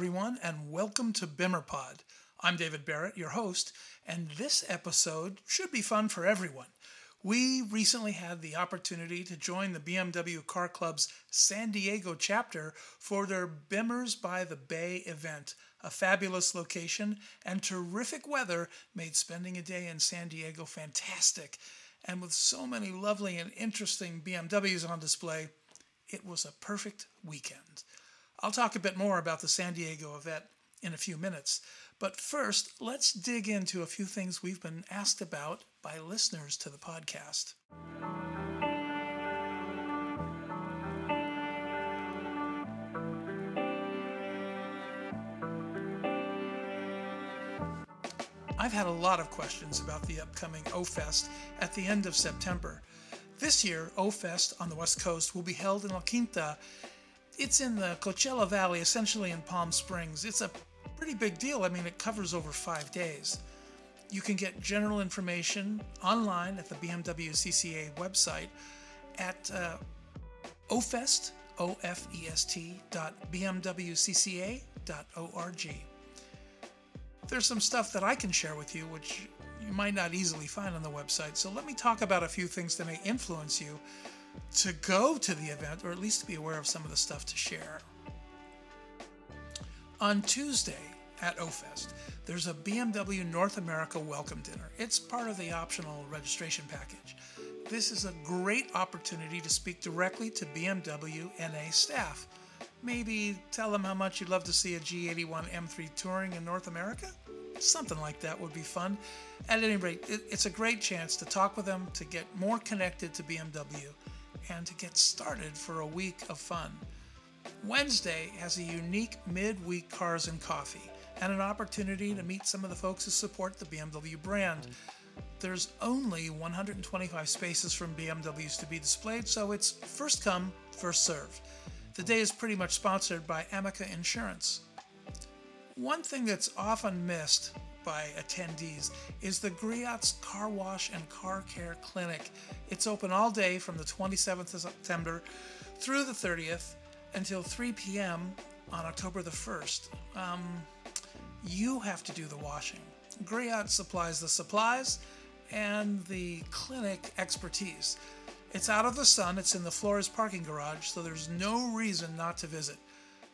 everyone, and welcome to BimmerPod. I'm David Barrett, your host, and this episode should be fun for everyone. We recently had the opportunity to join the BMW Car Club's San Diego chapter for their Bimmers by the Bay event. A fabulous location and terrific weather made spending a day in San Diego fantastic. And with so many lovely and interesting BMWs on display, it was a perfect weekend. I'll talk a bit more about the San Diego event in a few minutes, but first, let's dig into a few things we've been asked about by listeners to the podcast. I've had a lot of questions about the upcoming O-Fest at the end of September. This year, O-Fest on the West Coast will be held in La Quinta. It's in the Coachella Valley, essentially in Palm Springs. It's a pretty big deal. I mean, it covers over five days. You can get general information online at the BMW CCA website at uh, ofest, O-F-E-S-T, dot bmwcca dot org. There's some stuff that I can share with you, which you might not easily find on the website. So let me talk about a few things that may influence you to go to the event, or at least to be aware of some of the stuff to share. On Tuesday at O-Fest, there's a BMW North America welcome dinner. It's part of the optional registration package. This is a great opportunity to speak directly to BMW NA staff. Maybe tell them how much you'd love to see a G81 M3 touring in North America? Something like that would be fun. At any rate, it's a great chance to talk with them, to get more connected to BMW, and to get started for a week of fun. Wednesday has a unique midweek cars and coffee and an opportunity to meet some of the folks who support the BMW brand. There's only 125 spaces from BMWs to be displayed, so it's first come, first served. The day is pretty much sponsored by Amica Insurance. One thing that's often missed by attendees is the Griot's Car Wash and Car Care Clinic. It's open all day from the 27th of September through the 30th until 3 p.m. on October the 1st. Um, you have to do the washing. Griot supplies the supplies and the clinic expertise. It's out of the sun, it's in the Flores parking garage, so there's no reason not to visit,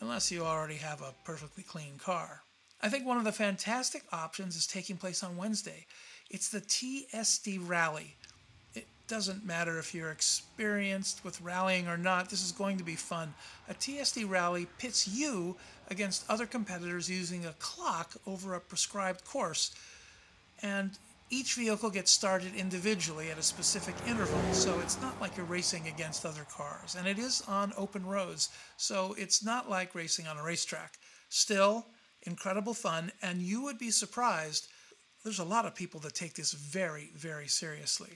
unless you already have a perfectly clean car. I think one of the fantastic options is taking place on Wednesday. It's the TSD Rally It doesn't matter if you're experienced with rallying or not, this is going to be fun. A TSD rally pits you against other competitors using a clock over a prescribed course. And each vehicle gets started individually at a specific interval, so it's not like you're racing against other cars. And it is on open roads, so it's not like racing on a racetrack. Still, incredible fun, and you would be surprised. There's a lot of people that take this very, very seriously.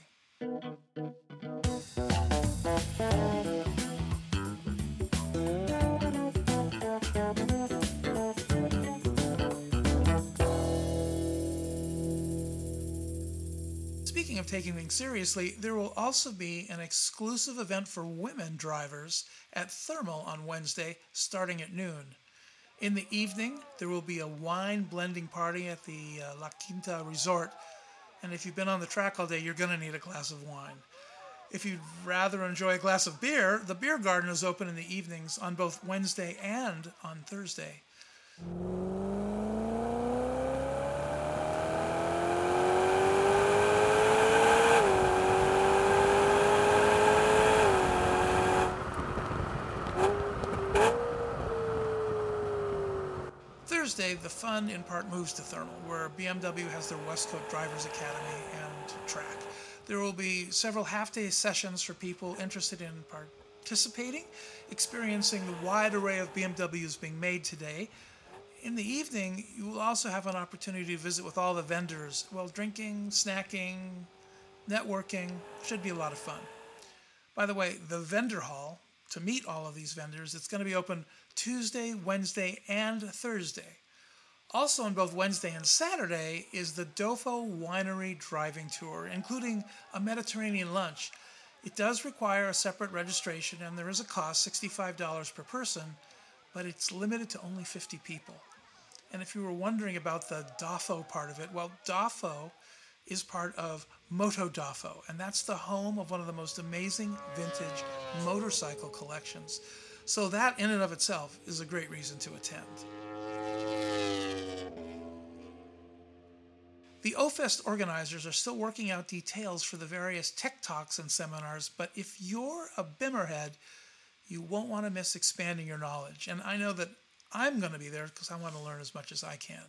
Speaking of taking things seriously, there will also be an exclusive event for women drivers at Thermal on Wednesday starting at noon. In the evening, there will be a wine blending party at the uh, La Quinta Resort and if you've been on the track all day, you're going to need a glass of wine. If you'd rather enjoy a glass of beer, the beer garden is open in the evenings on both Wednesday and on Thursday. Thursday, the fun in part moves to Thermal, where BMW has their West Coast Drivers Academy and track. There will be several half day sessions for people interested in participating, experiencing the wide array of BMWs being made today. In the evening, you will also have an opportunity to visit with all the vendors while drinking, snacking, networking. Should be a lot of fun. By the way, the vendor hall to meet all of these vendors, it's going to be open Tuesday, Wednesday, and Thursday. Also on both Wednesday and Saturday is the Dofo Winery Driving Tour, including a Mediterranean lunch. It does require a separate registration and there is a cost, $65 per person, but it's limited to only 50 people. And if you were wondering about the DAFO part of it, well, DAFO is part of Moto DAFO, and that's the home of one of the most amazing vintage motorcycle collections. So, that in and of itself is a great reason to attend. The OFest organizers are still working out details for the various tech talks and seminars, but if you're a Bimmerhead, you won't want to miss expanding your knowledge. And I know that I'm going to be there because I want to learn as much as I can.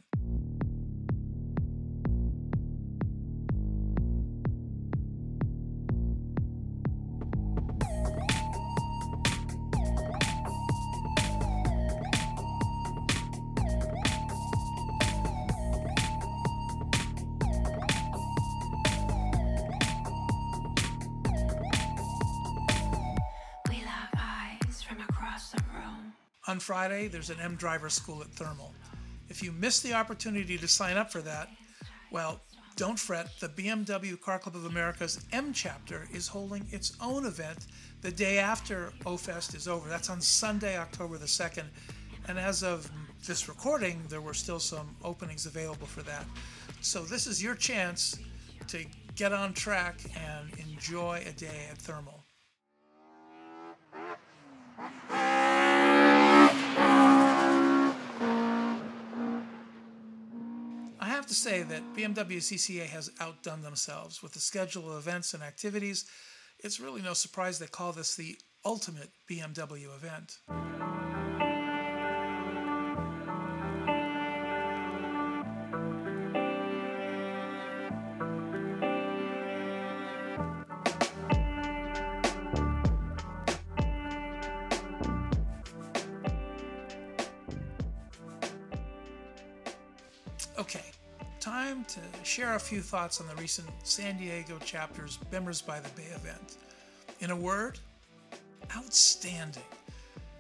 On Friday, there's an M Driver School at Thermal. If you missed the opportunity to sign up for that, well, don't fret. The BMW Car Club of America's M chapter is holding its own event the day after OFest is over. That's on Sunday, October the 2nd. And as of this recording, there were still some openings available for that. So this is your chance to get on track and enjoy a day at Thermal. Have to say that BMW CCA has outdone themselves with the schedule of events and activities. It's really no surprise they call this the ultimate BMW event. Okay, time to share a few thoughts on the recent San Diego chapter's Bimmers by the Bay event. In a word, outstanding.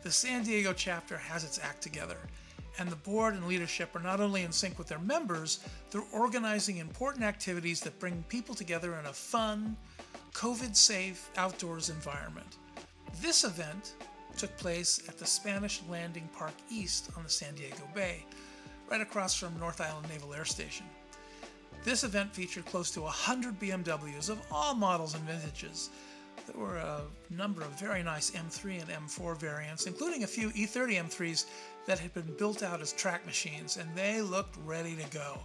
The San Diego chapter has its act together, and the board and leadership are not only in sync with their members, they're organizing important activities that bring people together in a fun, COVID safe outdoors environment. This event took place at the Spanish Landing Park East on the San Diego Bay right across from North Island Naval Air Station. This event featured close to 100 BMWs of all models and vintages. There were a number of very nice M3 and M4 variants, including a few E30 M3s that had been built out as track machines, and they looked ready to go.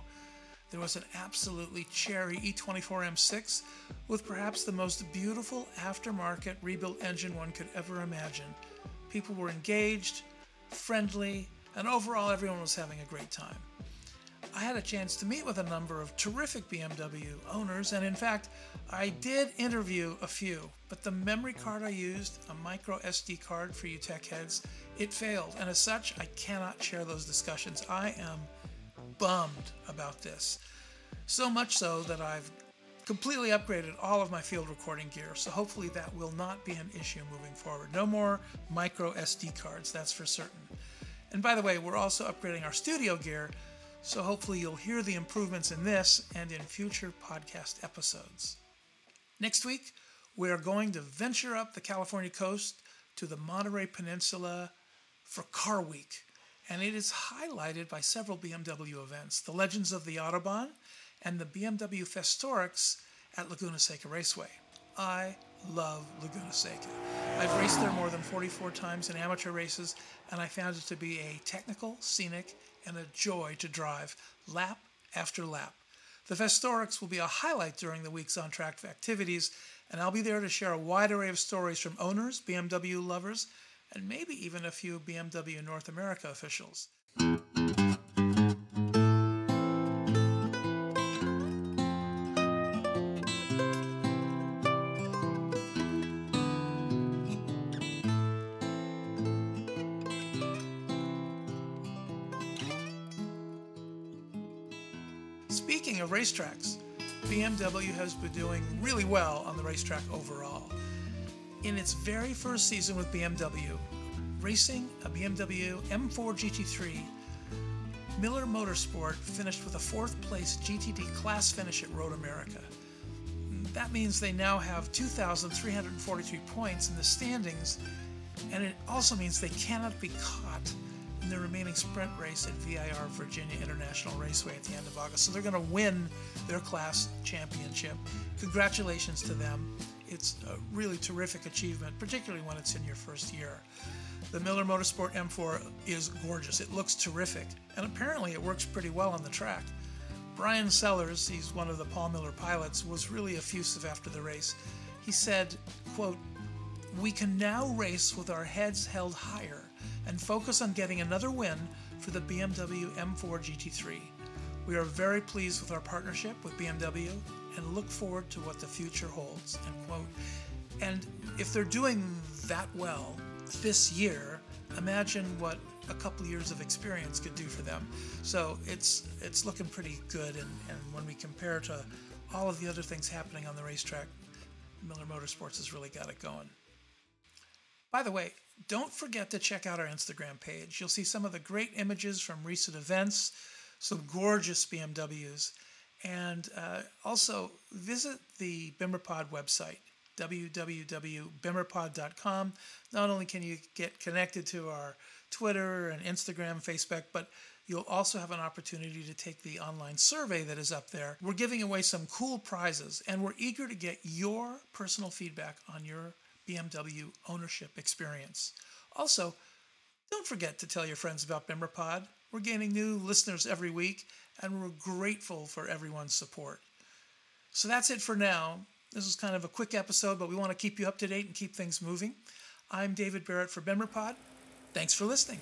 There was an absolutely cherry E24 M6 with perhaps the most beautiful aftermarket rebuilt engine one could ever imagine. People were engaged, friendly, and overall everyone was having a great time. I had a chance to meet with a number of terrific BMW owners, and in fact, I did interview a few, but the memory card I used, a micro SD card for you tech heads, it failed, and as such, I cannot share those discussions. I am bummed about this. So much so that I've completely upgraded all of my field recording gear, so hopefully that will not be an issue moving forward. No more micro SD cards, that's for certain. And by the way, we're also upgrading our studio gear, so hopefully you'll hear the improvements in this and in future podcast episodes. Next week, we are going to venture up the California coast to the Monterey Peninsula for Car Week, and it is highlighted by several BMW events the Legends of the Autobahn and the BMW Festorics at Laguna Seca Raceway. I love Laguna Seca. I've raced there more than 44 times in amateur races, and I found it to be a technical, scenic, and a joy to drive lap after lap. The Festorics will be a highlight during the week's on track activities, and I'll be there to share a wide array of stories from owners, BMW lovers, and maybe even a few BMW North America officials. Speaking of racetracks, BMW has been doing really well on the racetrack overall. In its very first season with BMW, racing a BMW M4 GT3, Miller Motorsport finished with a fourth place GTD class finish at Road America. That means they now have 2,343 points in the standings, and it also means they cannot be caught in the remaining sprint race at VIR Virginia International Raceway at the end of August. So they're going to win their class championship. Congratulations to them. It's a really terrific achievement, particularly when it's in your first year. The Miller Motorsport M4 is gorgeous. It looks terrific, and apparently it works pretty well on the track. Bryan Sellers, he's one of the Paul Miller pilots, was really effusive after the race. He said, quote, We can now race with our heads held higher and focus on getting another win for the BMW M4 GT3. We are very pleased with our partnership with BMW and look forward to what the future holds. End quote. And if they're doing that well this year, imagine what a couple years of experience could do for them. So it's it's looking pretty good. And, and when we compare to all of the other things happening on the racetrack, Miller Motorsports has really got it going. By the way, don't forget to check out our Instagram page. You'll see some of the great images from recent events, some gorgeous BMWs, and uh, also visit the BimmerPod website, www.bimmerpod.com. Not only can you get connected to our Twitter and Instagram, Facebook, but you'll also have an opportunity to take the online survey that is up there. We're giving away some cool prizes, and we're eager to get your personal feedback on your BMW ownership experience. Also, don't forget to tell your friends about BimmerPod. We're gaining new listeners every week, and we're grateful for everyone's support. So that's it for now. This is kind of a quick episode, but we want to keep you up to date and keep things moving. I'm David Barrett for BimmerPod. Thanks for listening.